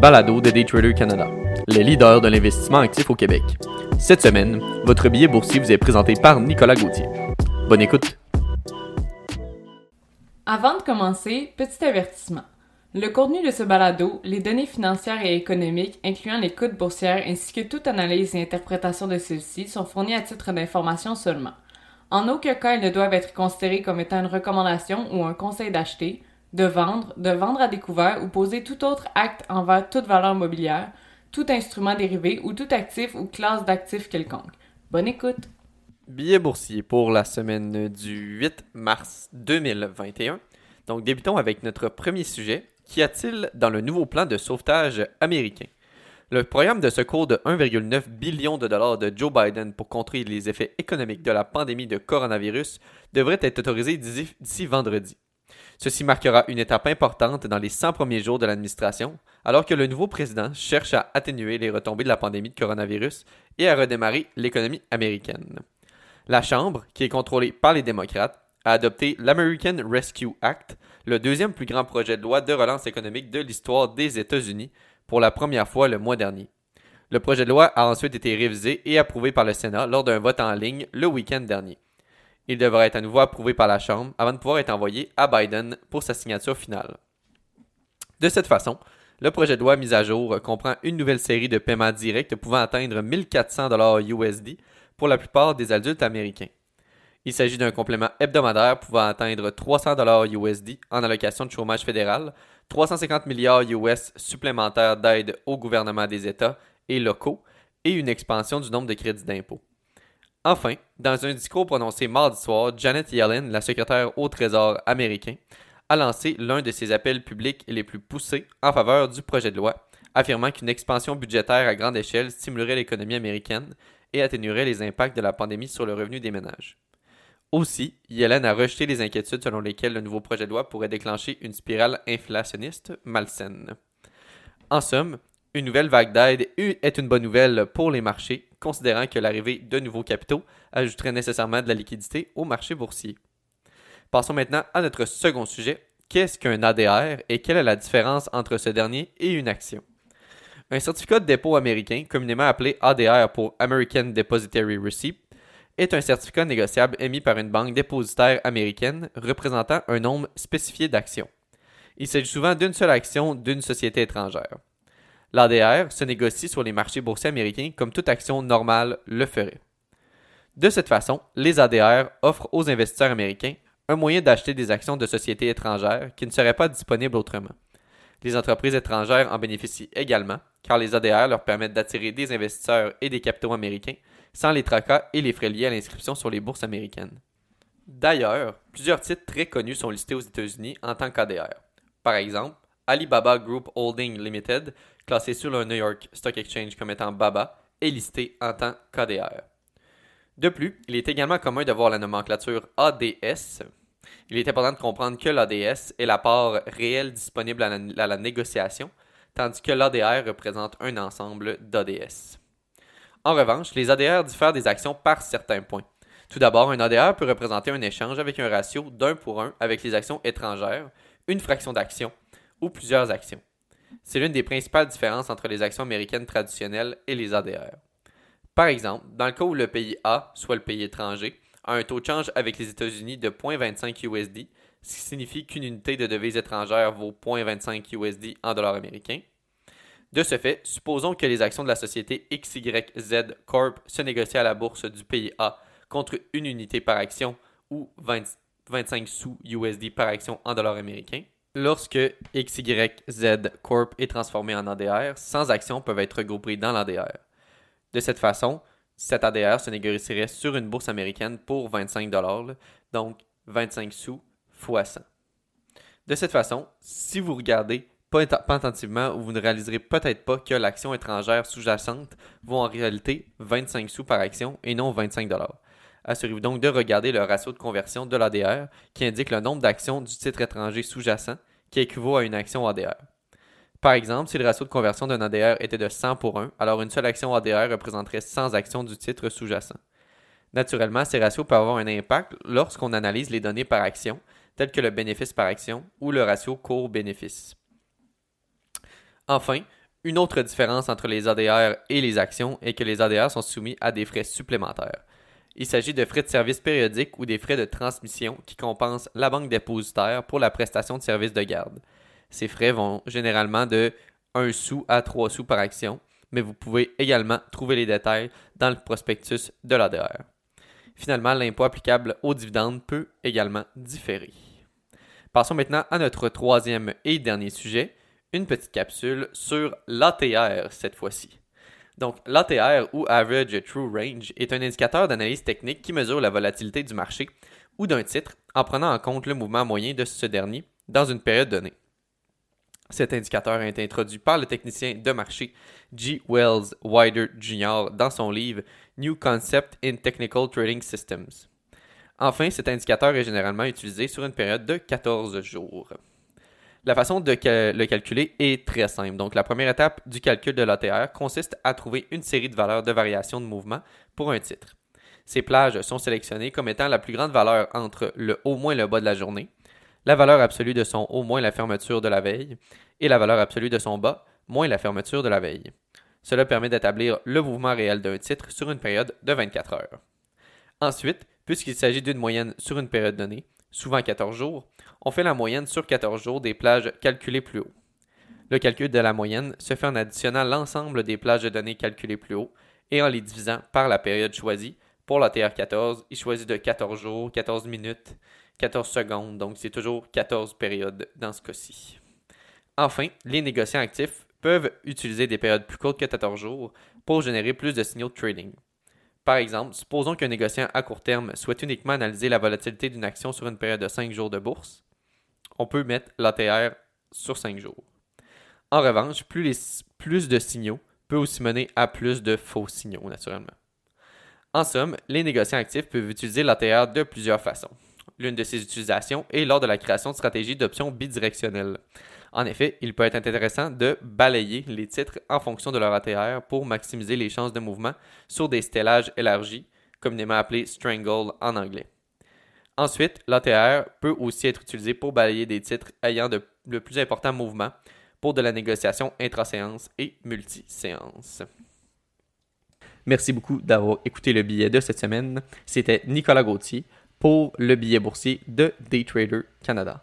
balado de Daytrader Canada, les leaders de l'investissement actif au Québec. Cette semaine, votre billet boursier vous est présenté par Nicolas Gauthier. Bonne écoute. Avant de commencer, petit avertissement. Le contenu de ce balado, les données financières et économiques, incluant les coûts boursières ainsi que toute analyse et interprétation de celles-ci, sont fournis à titre d'information seulement. En aucun cas, elles ne doivent être considérées comme étant une recommandation ou un conseil d'acheter, de vendre, de vendre à découvert ou poser tout autre acte envers toute valeur mobilière, tout instrument dérivé ou tout actif ou classe d'actifs quelconque. Bonne écoute! Billet boursier pour la semaine du 8 mars 2021. Donc débutons avec notre premier sujet. Qu'y a-t-il dans le nouveau plan de sauvetage américain? Le programme de secours de 1,9 billion de dollars de Joe Biden pour contrer les effets économiques de la pandémie de coronavirus devrait être autorisé d'ici vendredi. Ceci marquera une étape importante dans les 100 premiers jours de l'administration, alors que le nouveau président cherche à atténuer les retombées de la pandémie de coronavirus et à redémarrer l'économie américaine. La Chambre, qui est contrôlée par les démocrates, a adopté l'American Rescue Act, le deuxième plus grand projet de loi de relance économique de l'histoire des États-Unis, pour la première fois le mois dernier. Le projet de loi a ensuite été révisé et approuvé par le Sénat lors d'un vote en ligne le week-end dernier. Il devra être à nouveau approuvé par la Chambre avant de pouvoir être envoyé à Biden pour sa signature finale. De cette façon, le projet de loi mis à jour comprend une nouvelle série de paiements directs pouvant atteindre 1400 USD pour la plupart des adultes américains. Il s'agit d'un complément hebdomadaire pouvant atteindre 300 USD en allocation de chômage fédéral, 350 milliards US supplémentaires d'aide au gouvernement des États et locaux et une expansion du nombre de crédits d'impôt. Enfin, dans un discours prononcé mardi soir, Janet Yellen, la secrétaire au Trésor américain, a lancé l'un de ses appels publics les plus poussés en faveur du projet de loi, affirmant qu'une expansion budgétaire à grande échelle stimulerait l'économie américaine et atténuerait les impacts de la pandémie sur le revenu des ménages. Aussi, Yellen a rejeté les inquiétudes selon lesquelles le nouveau projet de loi pourrait déclencher une spirale inflationniste malsaine. En somme, une nouvelle vague d'aide est une bonne nouvelle pour les marchés, considérant que l'arrivée de nouveaux capitaux ajouterait nécessairement de la liquidité au marché boursier. Passons maintenant à notre second sujet. Qu'est-ce qu'un ADR et quelle est la différence entre ce dernier et une action? Un certificat de dépôt américain, communément appelé ADR pour American Depository Receipt, est un certificat négociable émis par une banque dépositaire américaine représentant un nombre spécifié d'actions. Il s'agit souvent d'une seule action d'une société étrangère. L'ADR se négocie sur les marchés boursiers américains comme toute action normale le ferait. De cette façon, les ADR offrent aux investisseurs américains un moyen d'acheter des actions de sociétés étrangères qui ne seraient pas disponibles autrement. Les entreprises étrangères en bénéficient également, car les ADR leur permettent d'attirer des investisseurs et des capitaux américains sans les tracas et les frais liés à l'inscription sur les bourses américaines. D'ailleurs, plusieurs titres très connus sont listés aux États-Unis en tant qu'ADR. Par exemple, Alibaba Group Holding Limited, classé sur le New York Stock Exchange comme étant BABA, est listé en tant qu'ADR. De plus, il est également commun de voir la nomenclature ADS. Il est important de comprendre que l'ADS est la part réelle disponible à la, négociation, tandis que l'ADR représente un ensemble d'ADS. En revanche, les ADR diffèrent des actions par certains points. Tout d'abord, un ADR peut représenter un échange avec un ratio d'un pour un avec les actions étrangères, une fraction d'action ou plusieurs actions. C'est l'une des principales différences entre les actions américaines traditionnelles et les ADR. Par exemple, dans le cas où le pays A, soit le pays étranger, a un taux de change avec les États-Unis de 0.25 USD, ce qui signifie qu'une unité de devise étrangère vaut 0.25 USD en dollars américains, de ce fait, supposons que les actions de la société XYZ Corp se négocient à la bourse du pays A contre une unité par action ou 25 sous USD par action en dollars américains. Lorsque XYZ Corp est transformé en ADR, 100 actions peuvent être regroupées dans l'ADR. De cette façon, cet ADR se négocierait sur une bourse américaine pour 25 donc 25 sous fois 100. De cette façon, si vous regardez pas, attentivement ou vous ne réaliserez peut-être pas que l'action étrangère sous-jacente vaut en réalité 25 sous par action et non 25 Assurez-vous donc de regarder le ratio de conversion de l'ADR qui indique le nombre d'actions du titre étranger sous-jacent qui équivaut à une action ADR. Par exemple, si le ratio de conversion d'un ADR était de 100 pour 1, alors une seule action ADR représenterait 100 actions du titre sous-jacent. Naturellement, ces ratios peuvent avoir un impact lorsqu'on analyse les données par action, telles que le bénéfice par action ou le ratio cours-bénéfice. Enfin, Une autre différence entre les ADR et les actions est que les ADR sont soumis à des frais supplémentaires. Il s'agit de frais de service périodiques ou des frais de transmission qui compensent la banque dépositaire pour la prestation de services de garde. Ces frais vont généralement de 1 sou à 3 sous par action, mais vous pouvez également trouver les détails dans le prospectus de l'ADR. Finalement, l'impôt applicable aux dividendes peut également différer. Passons maintenant à notre troisième et dernier sujet, une petite capsule sur l'ATR cette fois-ci. Donc, l'ATR ou Average True Range est un indicateur d'analyse technique qui mesure la volatilité du marché ou d'un titre en prenant en compte le mouvement moyen de ce dernier dans une période donnée. Cet indicateur a été introduit par le technicien de marché G. Wells Wider Jr. dans son livre New Concept in Technical Trading Systems. Enfin, cet indicateur est généralement utilisé sur une période de 14 jours. La façon de le calculer est très simple. Donc, la première étape du calcul de l'ATR consiste à trouver une série de valeurs de variation de mouvement pour un titre. Ces plages sont sélectionnées comme étant la plus grande valeur entre le au moins le bas de la journée, la valeur absolue de son au moins la fermeture de la veille, et la valeur absolue de son bas moins la fermeture de la veille. Cela permet d'établir le mouvement réel d'un titre sur une période de 24 heures. Ensuite, puisqu'il s'agit d'une moyenne sur une période donnée, souvent 14 jours, on fait la moyenne sur 14 jours des plages calculées plus haut. Le calcul de la moyenne se fait en additionnant l'ensemble des plages de données calculées plus haut et en les divisant par la période choisie. Pour la TR14, il choisit de 14 jours, 14 minutes, 14 secondes, donc c'est toujours 14 périodes dans ce cas-ci. Enfin, les négociants actifs peuvent utiliser des périodes plus courtes que 14 jours pour générer plus de signaux de trading. Par exemple, supposons qu'un négociant à court terme souhaite uniquement analyser la volatilité d'une action sur une période de 5 jours de bourse on peut mettre l'ATR sur 5 jours. En revanche, plus, de signaux peut aussi mener à plus de faux signaux, naturellement. En somme, les négociants actifs peuvent utiliser l'ATR de plusieurs façons. L'une de ces utilisations est lors de la création de stratégies d'options bidirectionnelles. En effet, il peut être intéressant de balayer les titres en fonction de leur ATR pour maximiser les chances de mouvement sur des stellages élargis, communément appelés strangle en anglais. Ensuite, l'ATR peut aussi être utilisé pour balayer des titres ayant le plus important mouvement pour de la négociation intra-séance et multi-séance. Merci beaucoup d'avoir écouté le billet de cette semaine. C'était Nicolas Gauthier pour le billet boursier de Daytrader Canada.